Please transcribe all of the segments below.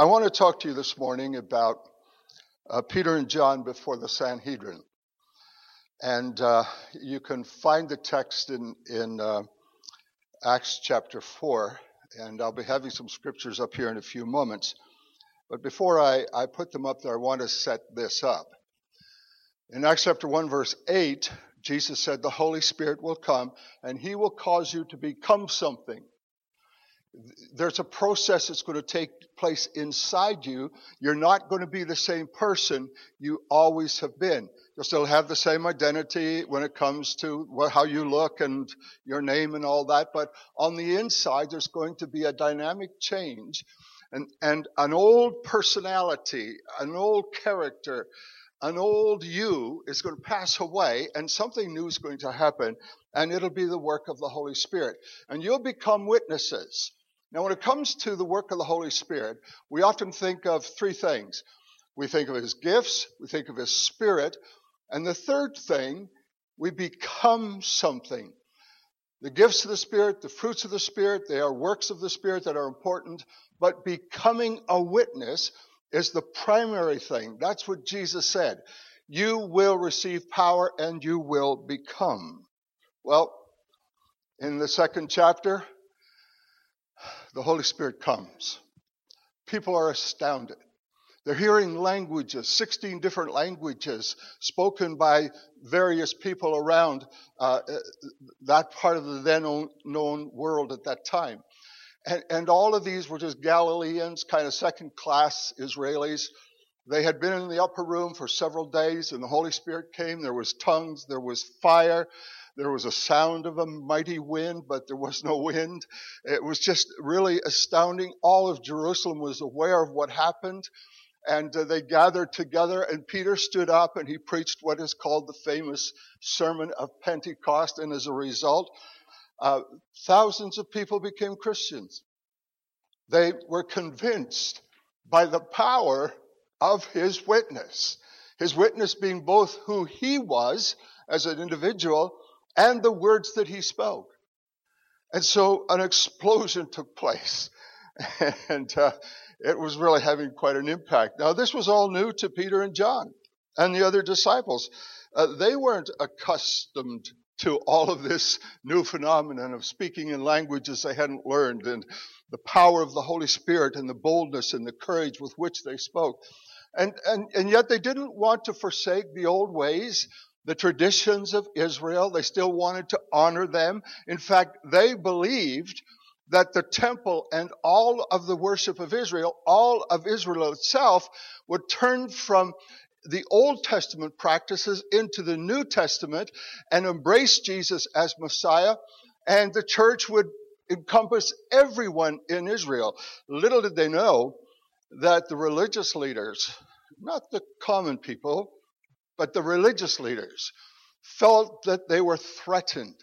I want to talk to you this morning about uh, Peter and John before the Sanhedrin. And uh, you can find the text in, in uh, Acts chapter 4, and I'll be having some scriptures up here in a few moments. But before I, I put them up there, I want to set this up. In Acts chapter 1, verse 8, Jesus said, The Holy Spirit will come and he will cause you to become something there's a process that's going to take place inside you. You're not going to be the same person you always have been. You'll still have the same identity when it comes to how you look and your name and all that, but on the inside, there's going to be a dynamic change. And, and an old personality, an old character, an old you is going to pass away and something new is going to happen and it'll be the work of the Holy Spirit. And you'll become witnesses. Now, when it comes to the work of the Holy Spirit, we often think of three things. We think of his gifts, we think of his spirit, and the third thing, we become something. The gifts of the Spirit, the fruits of the Spirit, they are works of the Spirit that are important, but becoming a witness is the primary thing. That's what Jesus said. You will receive power and you will become. Well, in the second chapter, the Holy Spirit comes. People are astounded. They're hearing languages, 16 different languages spoken by various people around uh, that part of the then known world at that time. And, and all of these were just Galileans, kind of second class Israelis. They had been in the upper room for several days, and the Holy Spirit came. There was tongues, there was fire, there was a sound of a mighty wind, but there was no wind. It was just really astounding. All of Jerusalem was aware of what happened. And uh, they gathered together, and Peter stood up and he preached what is called the famous Sermon of Pentecost. And as a result, uh, thousands of people became Christians. They were convinced by the power of his witness. His witness being both who he was as an individual and the words that he spoke. And so an explosion took place. And uh, it was really having quite an impact. Now, this was all new to Peter and John and the other disciples. Uh, they weren't accustomed to all of this new phenomenon of speaking in languages they hadn't learned and the power of the Holy Spirit and the boldness and the courage with which they spoke. And, and, and yet they didn't want to forsake the old ways the traditions of Israel. They still wanted to honor them. In fact, they believed that the temple and all of the worship of Israel, all of Israel itself, would turn from the Old Testament practices into the New Testament and embrace Jesus as Messiah, and the church would encompass everyone in Israel. Little did they know that the religious leaders, not the common people, but the religious leaders felt that they were threatened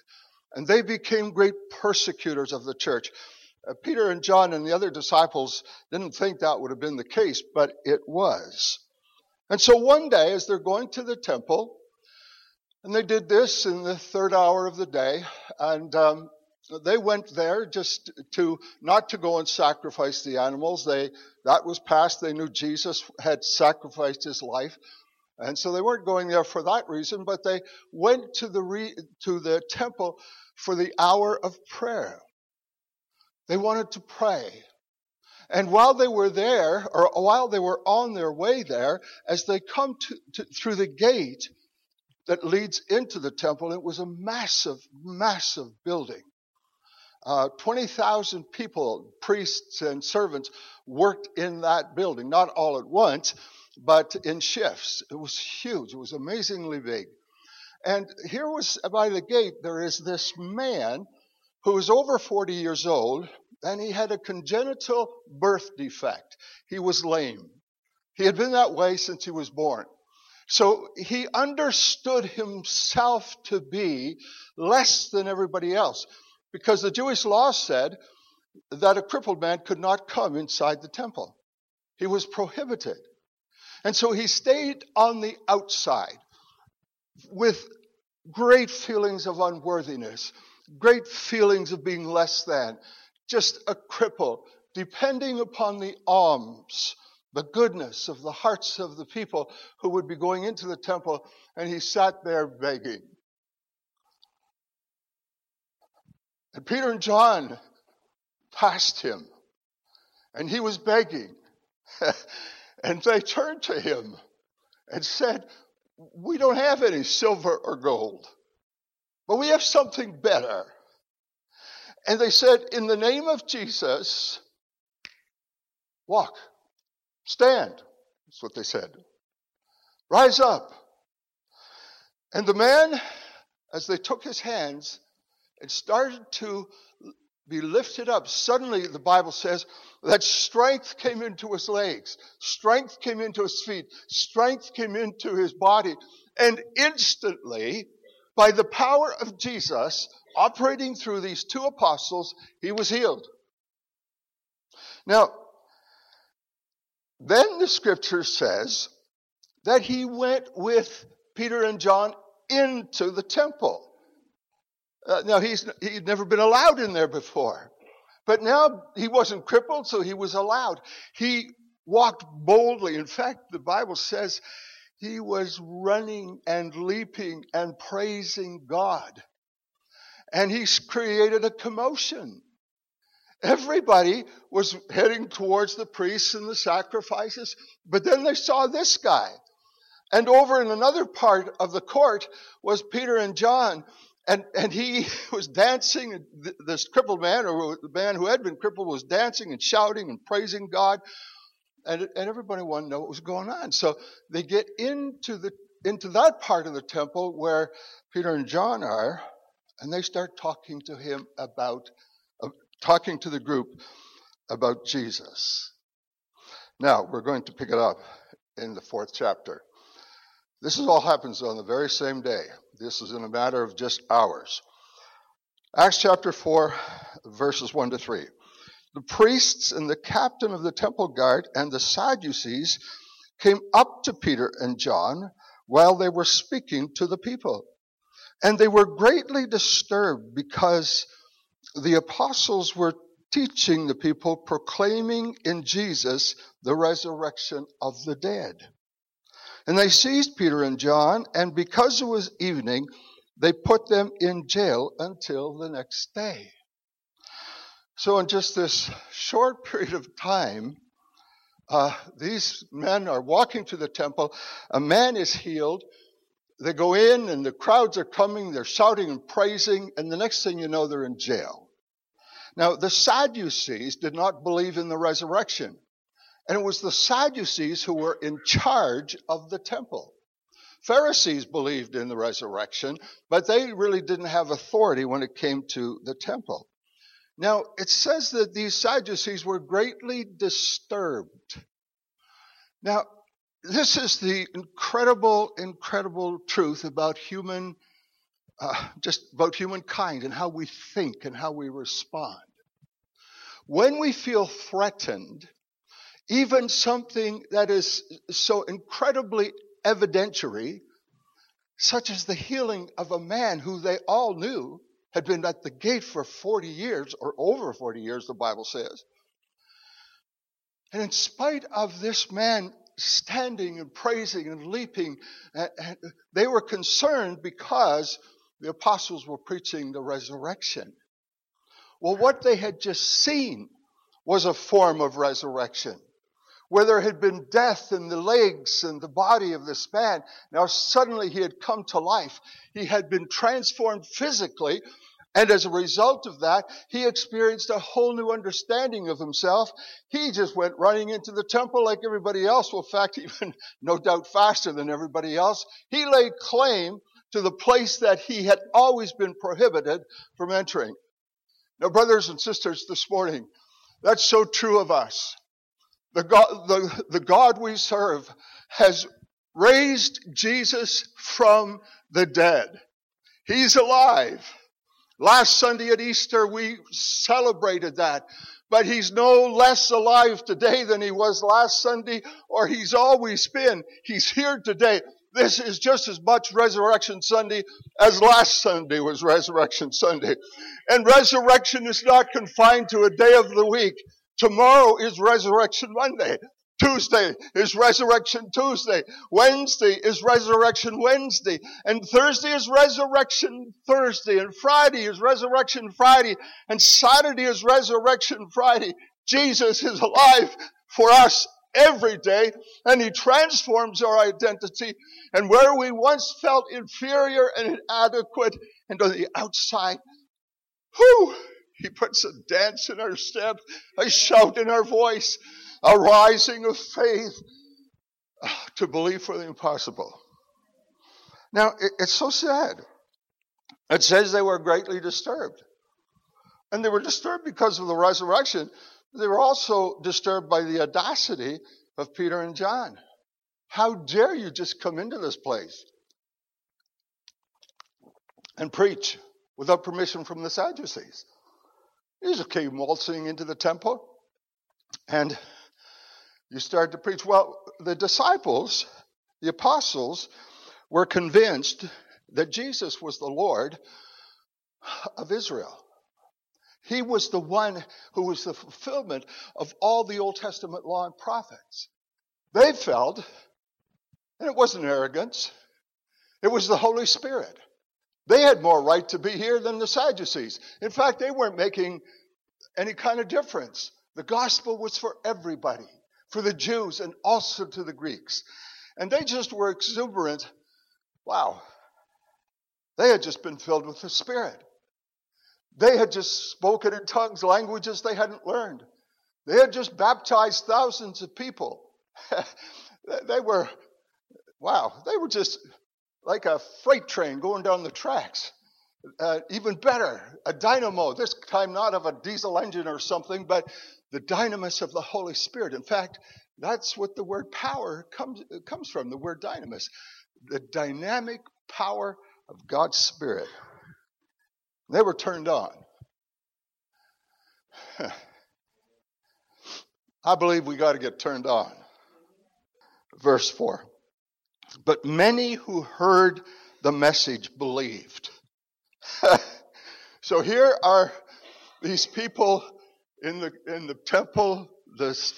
and they became great persecutors of the church. Uh, Peter and John and the other disciples didn't think that would have been the case, but it was. And so one day, as they're going to the temple, and they did this in the third hour of the day, and um, they went there just to not to go and sacrifice the animals. They that was past. They knew Jesus had sacrificed his life, and so they weren't going there for that reason, but they went to the, re, to the temple for the hour of prayer. They wanted to pray. And while they were there, or while they were on their way there, as they come to, to, through the gate that leads into the temple, it was a massive, massive building. Uh, 20,000 people, priests and servants, worked in that building, not all at once, but in shifts. It was huge. It was amazingly big. And here was by the gate, there is this man who was over 40 years old, and he had a congenital birth defect. He was lame. He had been that way since he was born. So he understood himself to be less than everybody else because the Jewish law said that a crippled man could not come inside the temple. He was prohibited. And so he stayed on the outside with great feelings of unworthiness, great feelings of being less than, just a cripple, depending upon the alms, the goodness of the hearts of the people who would be going into the temple, and he sat there begging. And Peter and John passed him, and he was begging. and they turned to him and said, We don't have any silver or gold, but we have something better. And they said, In the name of Jesus, walk, stand. That's what they said. Rise up. And the man, as they took his hands and started to be lifted up, suddenly the Bible says that strength came into his legs, strength came into his feet, strength came into his body. And instantly, by the power of Jesus operating through these two apostles, he was healed. Now, then the scripture says that he went with Peter and John into the temple. Uh, now, he's, he'd never been allowed in there before. But now he wasn't crippled, so he was allowed. He walked boldly. In fact, the Bible says he was running and leaping and praising God. And he's created a commotion. Everybody was heading towards the priests and the sacrifices, but then they saw this guy. And over in another part of the court was Peter and John, and, and he was dancing, this crippled man, or the man who had been crippled, was dancing and shouting and praising God. And, and everybody wanted to know what was going on. So they get into, the, into that part of the temple where Peter and John are, and they start talking to him about, uh, talking to the group about Jesus. Now, we're going to pick it up in the fourth chapter. This is all happens on the very same day. This is in a matter of just hours. Acts chapter 4, verses 1 to 3. The priests and the captain of the temple guard and the Sadducees came up to Peter and John while they were speaking to the people. And they were greatly disturbed because the apostles were teaching the people, proclaiming in Jesus the resurrection of the dead. And they seized Peter and John, and because it was evening, they put them in jail until the next day. So, in just this short period of time, uh, these men are walking to the temple. A man is healed. They go in, and the crowds are coming. They're shouting and praising, and the next thing you know, they're in jail. Now, the Sadducees did not believe in the resurrection. And it was the Sadducees who were in charge of the temple. Pharisees believed in the resurrection, but they really didn't have authority when it came to the temple. Now, it says that these Sadducees were greatly disturbed. Now, this is the incredible, incredible truth about human, uh, just about humankind and how we think and how we respond. When we feel threatened, even something that is so incredibly evidentiary, such as the healing of a man who they all knew had been at the gate for 40 years, or over 40 years, the Bible says. And in spite of this man standing and praising and leaping, they were concerned because the apostles were preaching the resurrection. Well, what they had just seen was a form of resurrection where there had been death in the legs and the body of this man. Now suddenly he had come to life. He had been transformed physically. And as a result of that, he experienced a whole new understanding of himself. He just went running into the temple like everybody else. Well, in fact, even no doubt faster than everybody else. He laid claim to the place that he had always been prohibited from entering. Now, brothers and sisters, this morning, that's so true of us. The God, the, the God we serve has raised Jesus from the dead. He's alive. Last Sunday at Easter, we celebrated that. But he's no less alive today than he was last Sunday, or he's always been. He's here today. This is just as much Resurrection Sunday as last Sunday was Resurrection Sunday. And resurrection is not confined to a day of the week. Tomorrow is Resurrection Monday. Tuesday is Resurrection Tuesday. Wednesday is Resurrection Wednesday. And Thursday is Resurrection Thursday. And Friday is Resurrection Friday. And Saturday is Resurrection Friday. Jesus is alive for us every day and he transforms our identity. And where we once felt inferior and inadequate and on the outside, whew, he puts a dance in our step, a shout in our voice, a rising of faith ah, to believe for the impossible. Now, it's so sad. It says they were greatly disturbed. And they were disturbed because of the resurrection. They were also disturbed by the audacity of Peter and John. How dare you just come into this place and preach without permission from the Sadducees? Just came waltzing into the temple and you start to preach. Well, the disciples, the apostles, were convinced that Jesus was the Lord of Israel. He was the one who was the fulfillment of all the Old Testament law and prophets. They felt, and it wasn't arrogance, it was the Holy Spirit. They had more right to be here than the Sadducees. In fact, they weren't making any kind of difference. The gospel was for everybody, for the Jews and also to the Greeks. And they just were exuberant. Wow. They had just been filled with the Spirit. They had just spoken in tongues, languages they hadn't learned. They had just baptized thousands of people. they were, wow, they were just like a freight train going down the tracks. Uh, even better, a dynamo, this time not of a diesel engine or something, but the dynamis of the Holy Spirit. In fact, that's what the word power comes, comes from, the word dynamis. The dynamic power of God's Spirit. They were turned on. I believe we got to get turned on. Verse 4. But many who heard the message believed. so here are these people in the, in the temple, the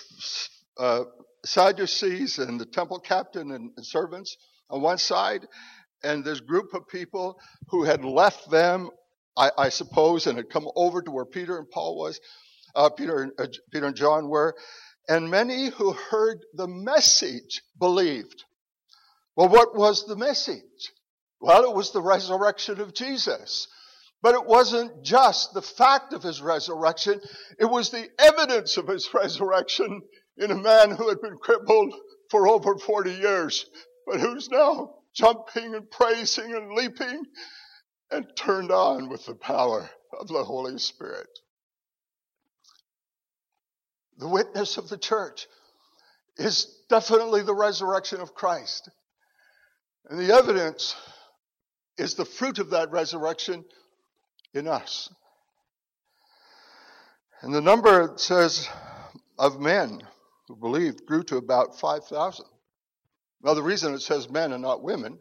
uh, Sadducees and the temple captain and, and servants on one side, and this group of people who had left them I, I suppose, and had come over to where Peter and Paul was, uh, Peter, uh, Peter and John were, and many who heard the message believed. Well, what was the message? Well, it was the resurrection of Jesus. But it wasn't just the fact of his resurrection, it was the evidence of his resurrection in a man who had been crippled for over 40 years, but who's now jumping and praising and leaping and turned on with the power of the Holy Spirit. The witness of the church is definitely the resurrection of Christ. And the evidence is the fruit of that resurrection in us. And the number it says of men who believed grew to about 5,000. Now, the reason it says men and not women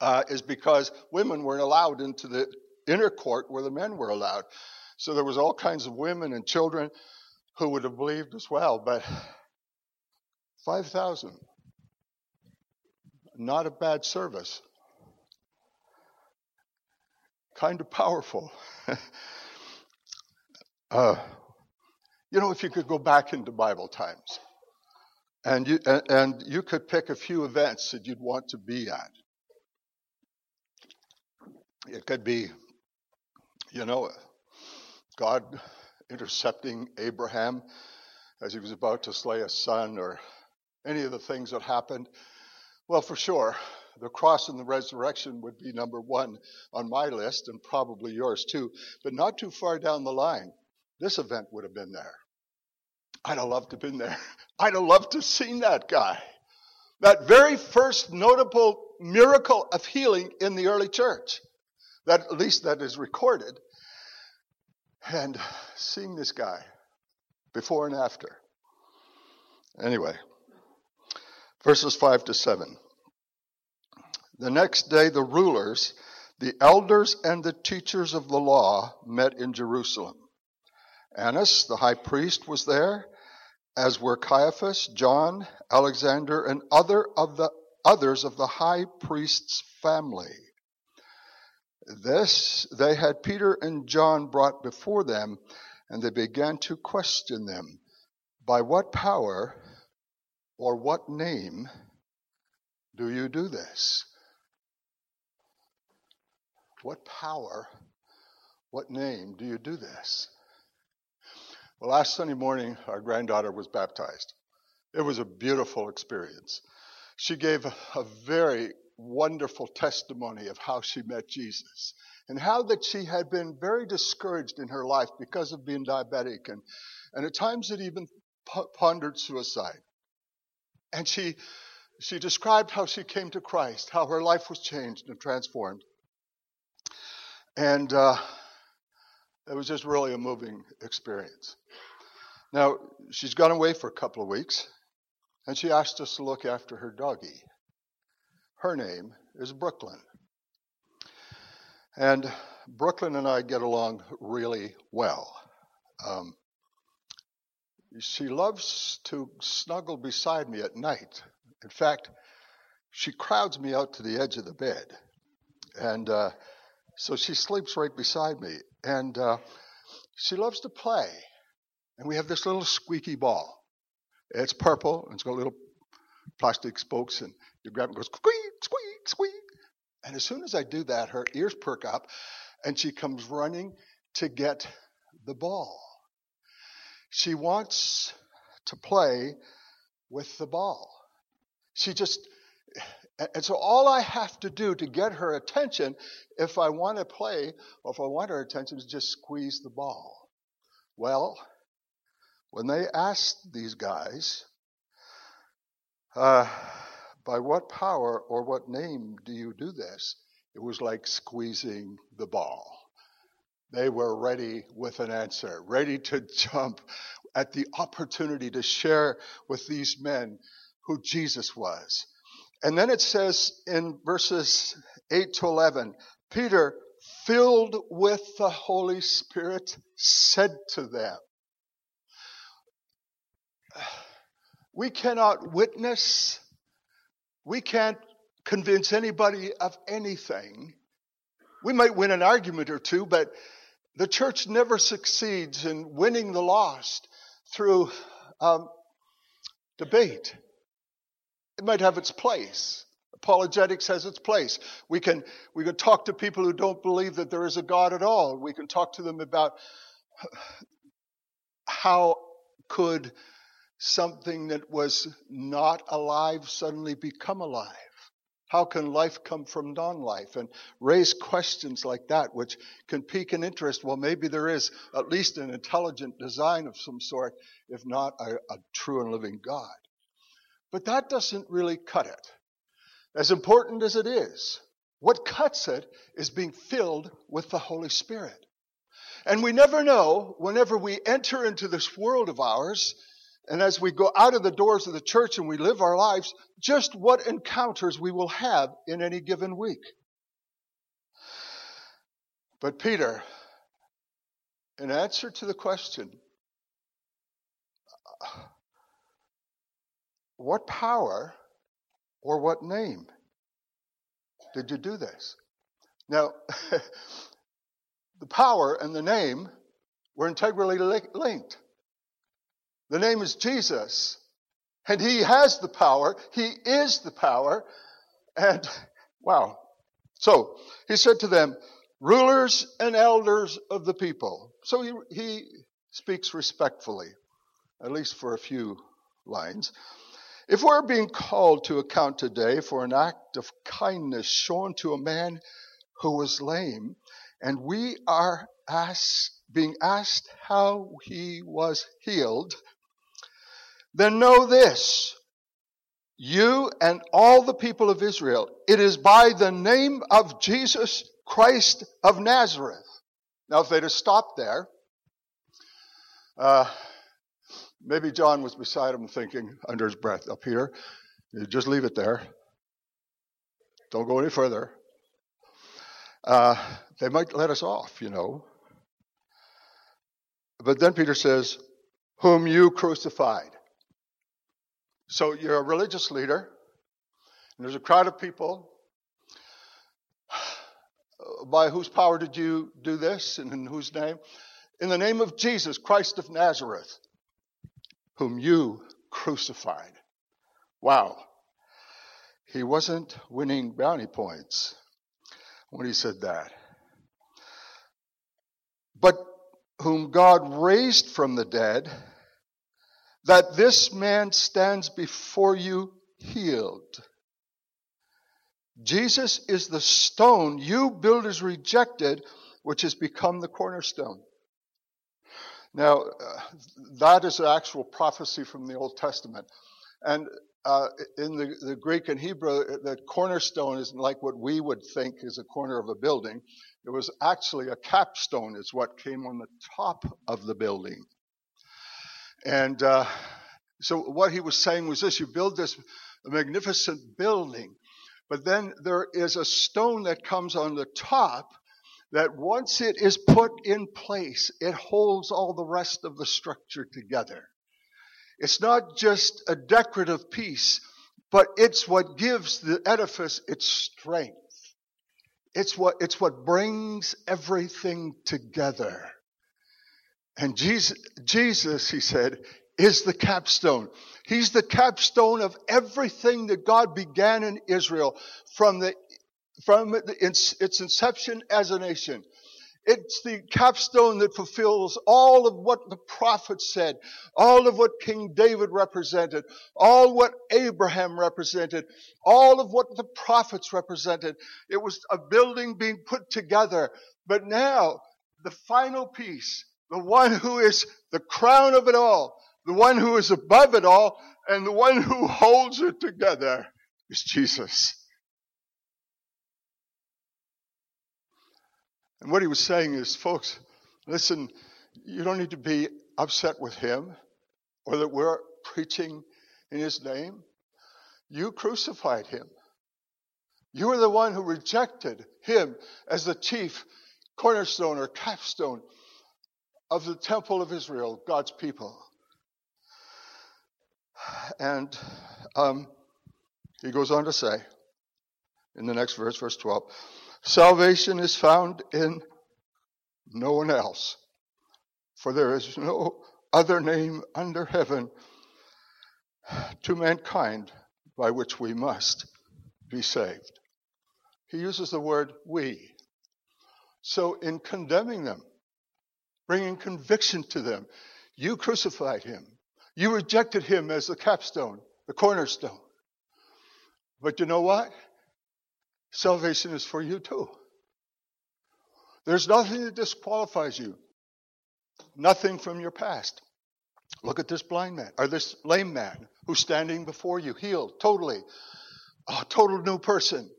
uh, is because women weren't allowed into the inner court where the men were allowed. So there was all kinds of women and children who would have believed as well. But 5,000, not a bad service. Kind of powerful. uh, you know, if you could go back into Bible times, and you and, and you could pick a few events that you'd want to be at. It could be, you know, God intercepting Abraham as he was about to slay a son or any of the things that happened. Well, for sure, the cross and the resurrection would be number one on my list and probably yours too. But not too far down the line, this event would have been there. I'd have loved to have been there. I'd have loved to have seen that guy. That very first notable miracle of healing in the early church. That at least that is recorded. And seeing this guy before and after. Anyway, verses 5 to 7. The next day, the rulers, the elders, and the teachers of the law met in Jerusalem. Annas, the high priest, was there, as were Caiaphas, John, Alexander, and other of the others of the high priest's family. This they had Peter and John brought before them, and they began to question them. By what power or what name do you do this? What power, what name do you do this? Well, last Sunday morning, our granddaughter was baptized. It was a beautiful experience. She gave a, very wonderful testimony of how she met Jesus and how that she had been very discouraged in her life because of being diabetic and, and at times had even pondered suicide. And she, she described how she came to Christ, how her life was changed and transformed. And uh, it was just really a moving experience. Now, she's gone away for a couple of weeks, and she asked us to look after her doggie. Her name is Brooklyn. And Brooklyn and I get along really well. Um, she loves to snuggle beside me at night. In fact, she crowds me out to the edge of the bed. And uh, so she sleeps right beside me. And uh, she loves to play. And we have this little squeaky ball. It's purple, and it's got little plastic spokes, and you grab it and goes squeak, squeak, squeak. And as soon as I do that, her ears perk up, and she comes running to get the ball. She wants to play with the ball. She just, and so all I have to do to get her attention, if I want to play or if I want her attention, is just squeeze the ball. Well, when they asked these guys, uh, by what power or what name do you do this? It was like squeezing the ball. They were ready with an answer, ready to jump at the opportunity to share with these men who Jesus was. And then it says in verses 8 to 11, Peter, filled with the Holy Spirit, said to them, We cannot witness, we can't convince anybody of anything. We might win an argument or two, but the church never succeeds in winning the lost through um, debate. It might have its place. Apologetics has its place. We can, we can talk to people who don't believe that there is a God at all. We can talk to them about how could something that was not alive suddenly become alive? How can life come from non life? And raise questions like that, which can pique an interest. Well, maybe there is at least an intelligent design of some sort, if not a, a true and living God. But that doesn't really cut it. As important as it is, what cuts it is being filled with the Holy Spirit. And we never know, whenever we enter into this world of ours, and as we go out of the doors of the church and we live our lives, just what encounters we will have in any given week. But Peter, in answer to the question, what power or what name did you do this? Now, the power and the name were integrally linked. The name is Jesus. And he has the power. He is the power. And wow. So he said to them, rulers and elders of the people. So he, he speaks respectfully, at least for a few lines. If we're being called to account today for an act of kindness shown to a man who was lame, and we are asked, being asked how he was healed, then know this you and all the people of Israel, it is by the name of Jesus Christ of Nazareth. Now, if they'd have stopped there, uh, maybe John was beside him thinking under his breath, up here, you just leave it there. Don't go any further. Uh, they might let us off, you know. But then Peter says, Whom you crucified. So you're a religious leader, and there's a crowd of people. By whose power did you do this, and in whose name? In the name of Jesus, Christ of Nazareth, whom you crucified. Wow. He wasn't winning brownie points when he said that. But whom God raised from the dead, that this man stands before you healed. Jesus is the stone you builders rejected, which has become the cornerstone. Now, uh, that is an actual prophecy from the Old Testament. And uh, in the, the, Greek and Hebrew, the cornerstone isn't like what we would think is a corner of a building. It was actually a capstone, is what came on the top of the building. And uh, so what he was saying was this you build this magnificent building, but then there is a stone that comes on the top that once it is put in place, it holds all the rest of the structure together. It's not just a decorative piece, but it's what gives the edifice its strength. It's what, it's what brings everything together. And Jesus, Jesus, he said, is the capstone. He's the capstone of everything that God began in Israel from the from its, inception as a nation. It's the capstone that fulfills all of what the prophets said, all of what King David represented, all what Abraham represented, all of what the prophets represented. It was a building being put together. But now, the final piece, the one who is the crown of it all, the one who is above it all, and the one who holds it together is Jesus. And what he was saying is, folks, listen, you don't need to be upset with him or that we're preaching in his name. You crucified him. You were the one who rejected him as the chief cornerstone or capstone of the temple of Israel, God's people. And um, he goes on to say in the next verse, verse 12, Salvation is found in no one else, for there is no other name under heaven to mankind by which we must be saved. He uses the word we. So, in condemning them, bringing conviction to them, you crucified him. You rejected him as the capstone, the cornerstone. But you know what? Salvation is for you too. There's nothing that disqualifies you. Nothing from your past. Look at this blind man, or this lame man who's standing before you, healed totally. A total new person.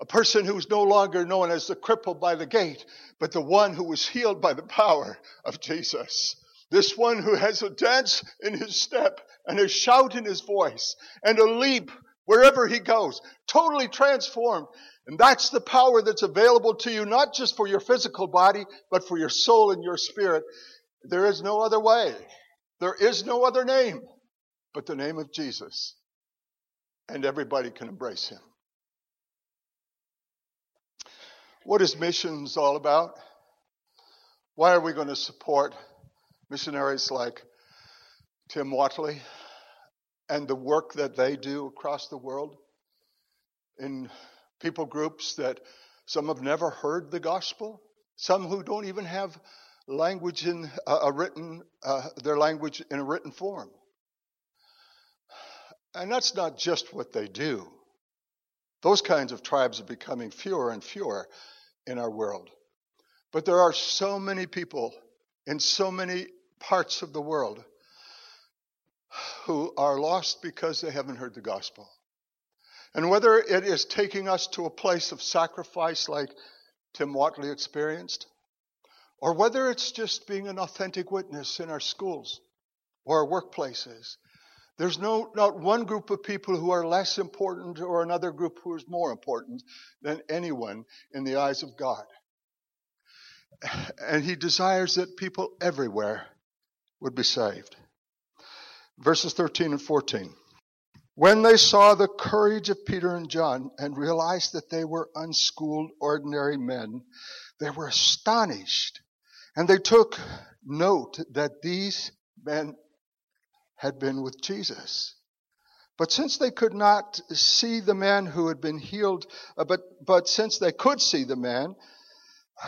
A person who's no longer known as the crippled by the gate, but the one who was healed by the power of Jesus. This one who has a dance in his step and a shout in his voice and a leap wherever he goes, totally transformed. And that's the power that's available to you, not just for your physical body, but for your soul and your spirit. There is no other way. There is no other name but the name of Jesus. And everybody can embrace him. What is missions all about? Why are we going to support missionaries like Tim Watley and the work that they do across the world in people groups that some have never heard the gospel, some who don't even have language in a written, uh, their language in a written form. And that's not just what they do. Those kinds of tribes are becoming fewer and fewer in our world. But there are so many people in so many parts of the world who are lost because they haven't heard the gospel. And whether it is taking us to a place of sacrifice like Tim Watley experienced, or whether it's just being an authentic witness in our schools or our workplaces, there's no, not one group of people who are less important or another group who is more important than anyone in the eyes of God. and he desires that people everywhere would be saved. Verses 13 and 14. When they saw the courage of Peter and John and realized that they were unschooled, ordinary men, they were astonished. And they took note that these men had been with Jesus. But since they could not see the man who had been healed, uh, but, but since they could see the man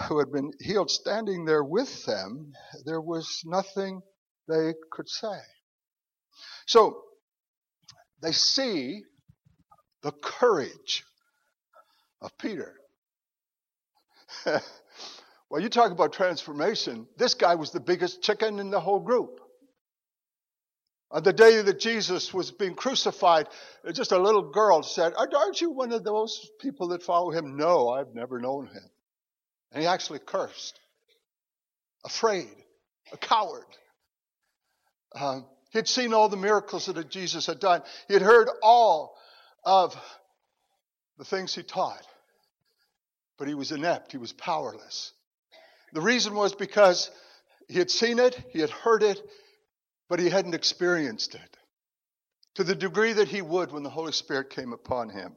who had been healed standing there with them, there was nothing they could say. So they see the courage of Peter. well, you talk about transformation. This guy was the biggest chicken in the whole group. On the day that Jesus was being crucified, just a little girl said, Aren't you one of those people that follow him? No, I've never known him. And he actually cursed, afraid, a coward. Um, he had seen all the miracles that Jesus had done. He had heard all of the things he taught. But he was inept, he was powerless. The reason was because he had seen it, he had heard it, but he hadn't experienced it to the degree that he would when the Holy Spirit came upon him.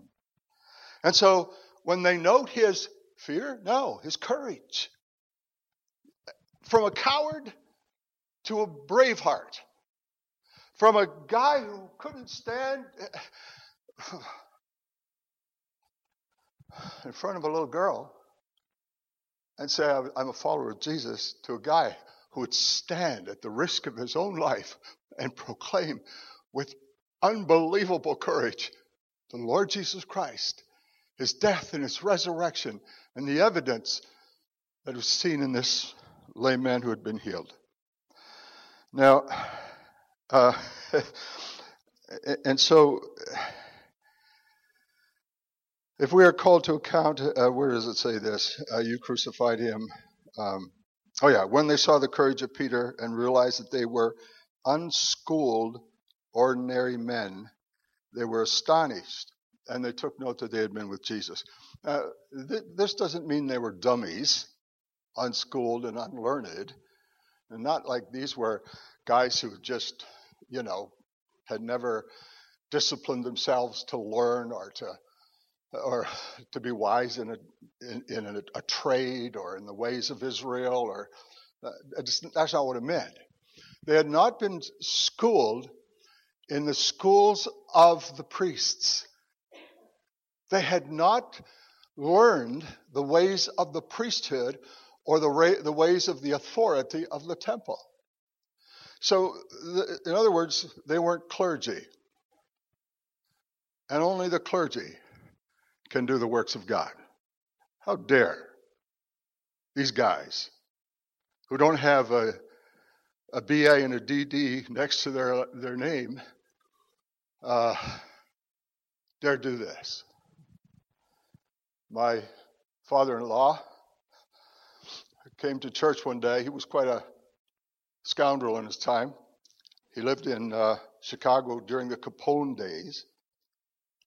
And so when they note his fear, no, his courage, from a coward to a brave heart, from a guy who couldn't stand in front of a little girl and say, I'm a follower of Jesus, to a guy who would stand at the risk of his own life and proclaim with unbelievable courage the Lord Jesus Christ, his death and his resurrection, and the evidence that was seen in this lame man who had been healed. Now, uh, and so, if we are called to account, uh, where does it say this? Uh, you crucified him. Um, Oh, yeah. When they saw the courage of Peter and realized that they were unschooled, ordinary men, they were astonished and they took note that they had been with Jesus. Uh, th- this doesn't mean they were dummies, unschooled and unlearned, and not like these were guys who just, you know, had never disciplined themselves to learn or to or to be wise in a in, in a, a, trade or in the ways of Israel or uh, that's not what it meant. They had not been schooled in the schools of the priests. They had not learned the ways of the priesthood or the, ra- the ways of the authority of the temple. So, the, in other words, they weren't clergy. And only the clergy can do the works of God. How dare these guys who don't have a, a BA and a DD next to their, their name uh, dare do this? My father in law came to church one day. He was quite a scoundrel in his time. He lived in uh, Chicago during the Capone days.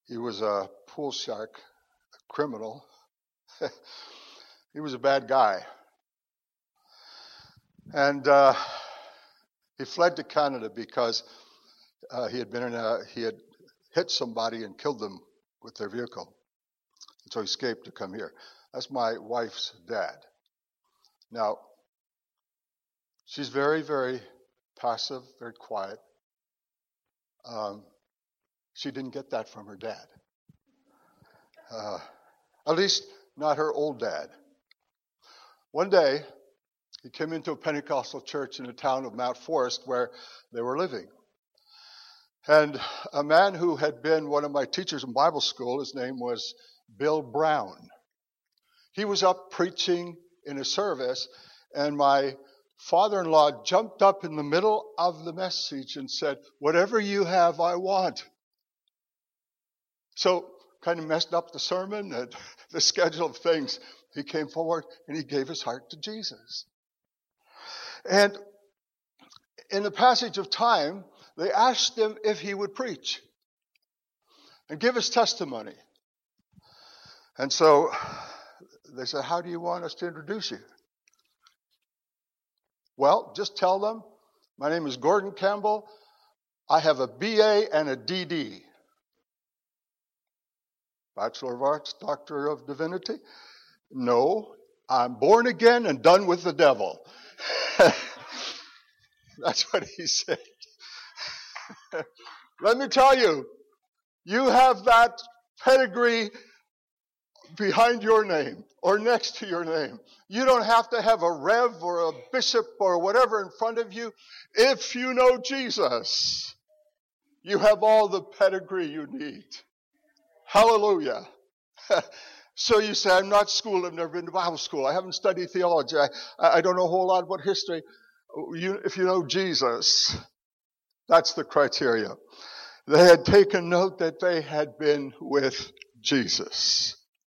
He was a pool shark criminal. he was a bad guy. And uh, he fled to Canada because uh, he had been in a, he had hit somebody and killed them with their vehicle. And so he escaped to come here. That's my wife's dad. Now, she's very, very passive, very quiet. Um, she didn't get that from her dad. Uh, at least, not her old dad. One day, he came into a Pentecostal church in the town of Mount Forest where they were living. And a man who had been one of my teachers in Bible school, his name was Bill Brown. He was up preaching in a service, and my father in law jumped up in the middle of the message and said, Whatever you have, I want. So kind of messed up the sermon and the schedule of things. He came forward and he gave his heart to Jesus. And in the passage of time, they asked him if he would preach and give his testimony. And so they said, How do you want us to introduce you? Well, just tell them, my name is Gordon Campbell. I have a BA and a DD. Bachelor of Arts, Doctor of Divinity? No, I'm born again and done with the devil. That's what he said. Let me tell you, you have that pedigree behind your name or next to your name. You don't have to have a rev or a bishop or whatever in front of you. If you know Jesus, you have all the pedigree you need. Hallelujah. so you say, I'm not schooled. I've never been to Bible school. I haven't studied theology. I, I don't know a whole lot about history. You, if you know Jesus, that's the criteria. They had taken note that they had been with Jesus.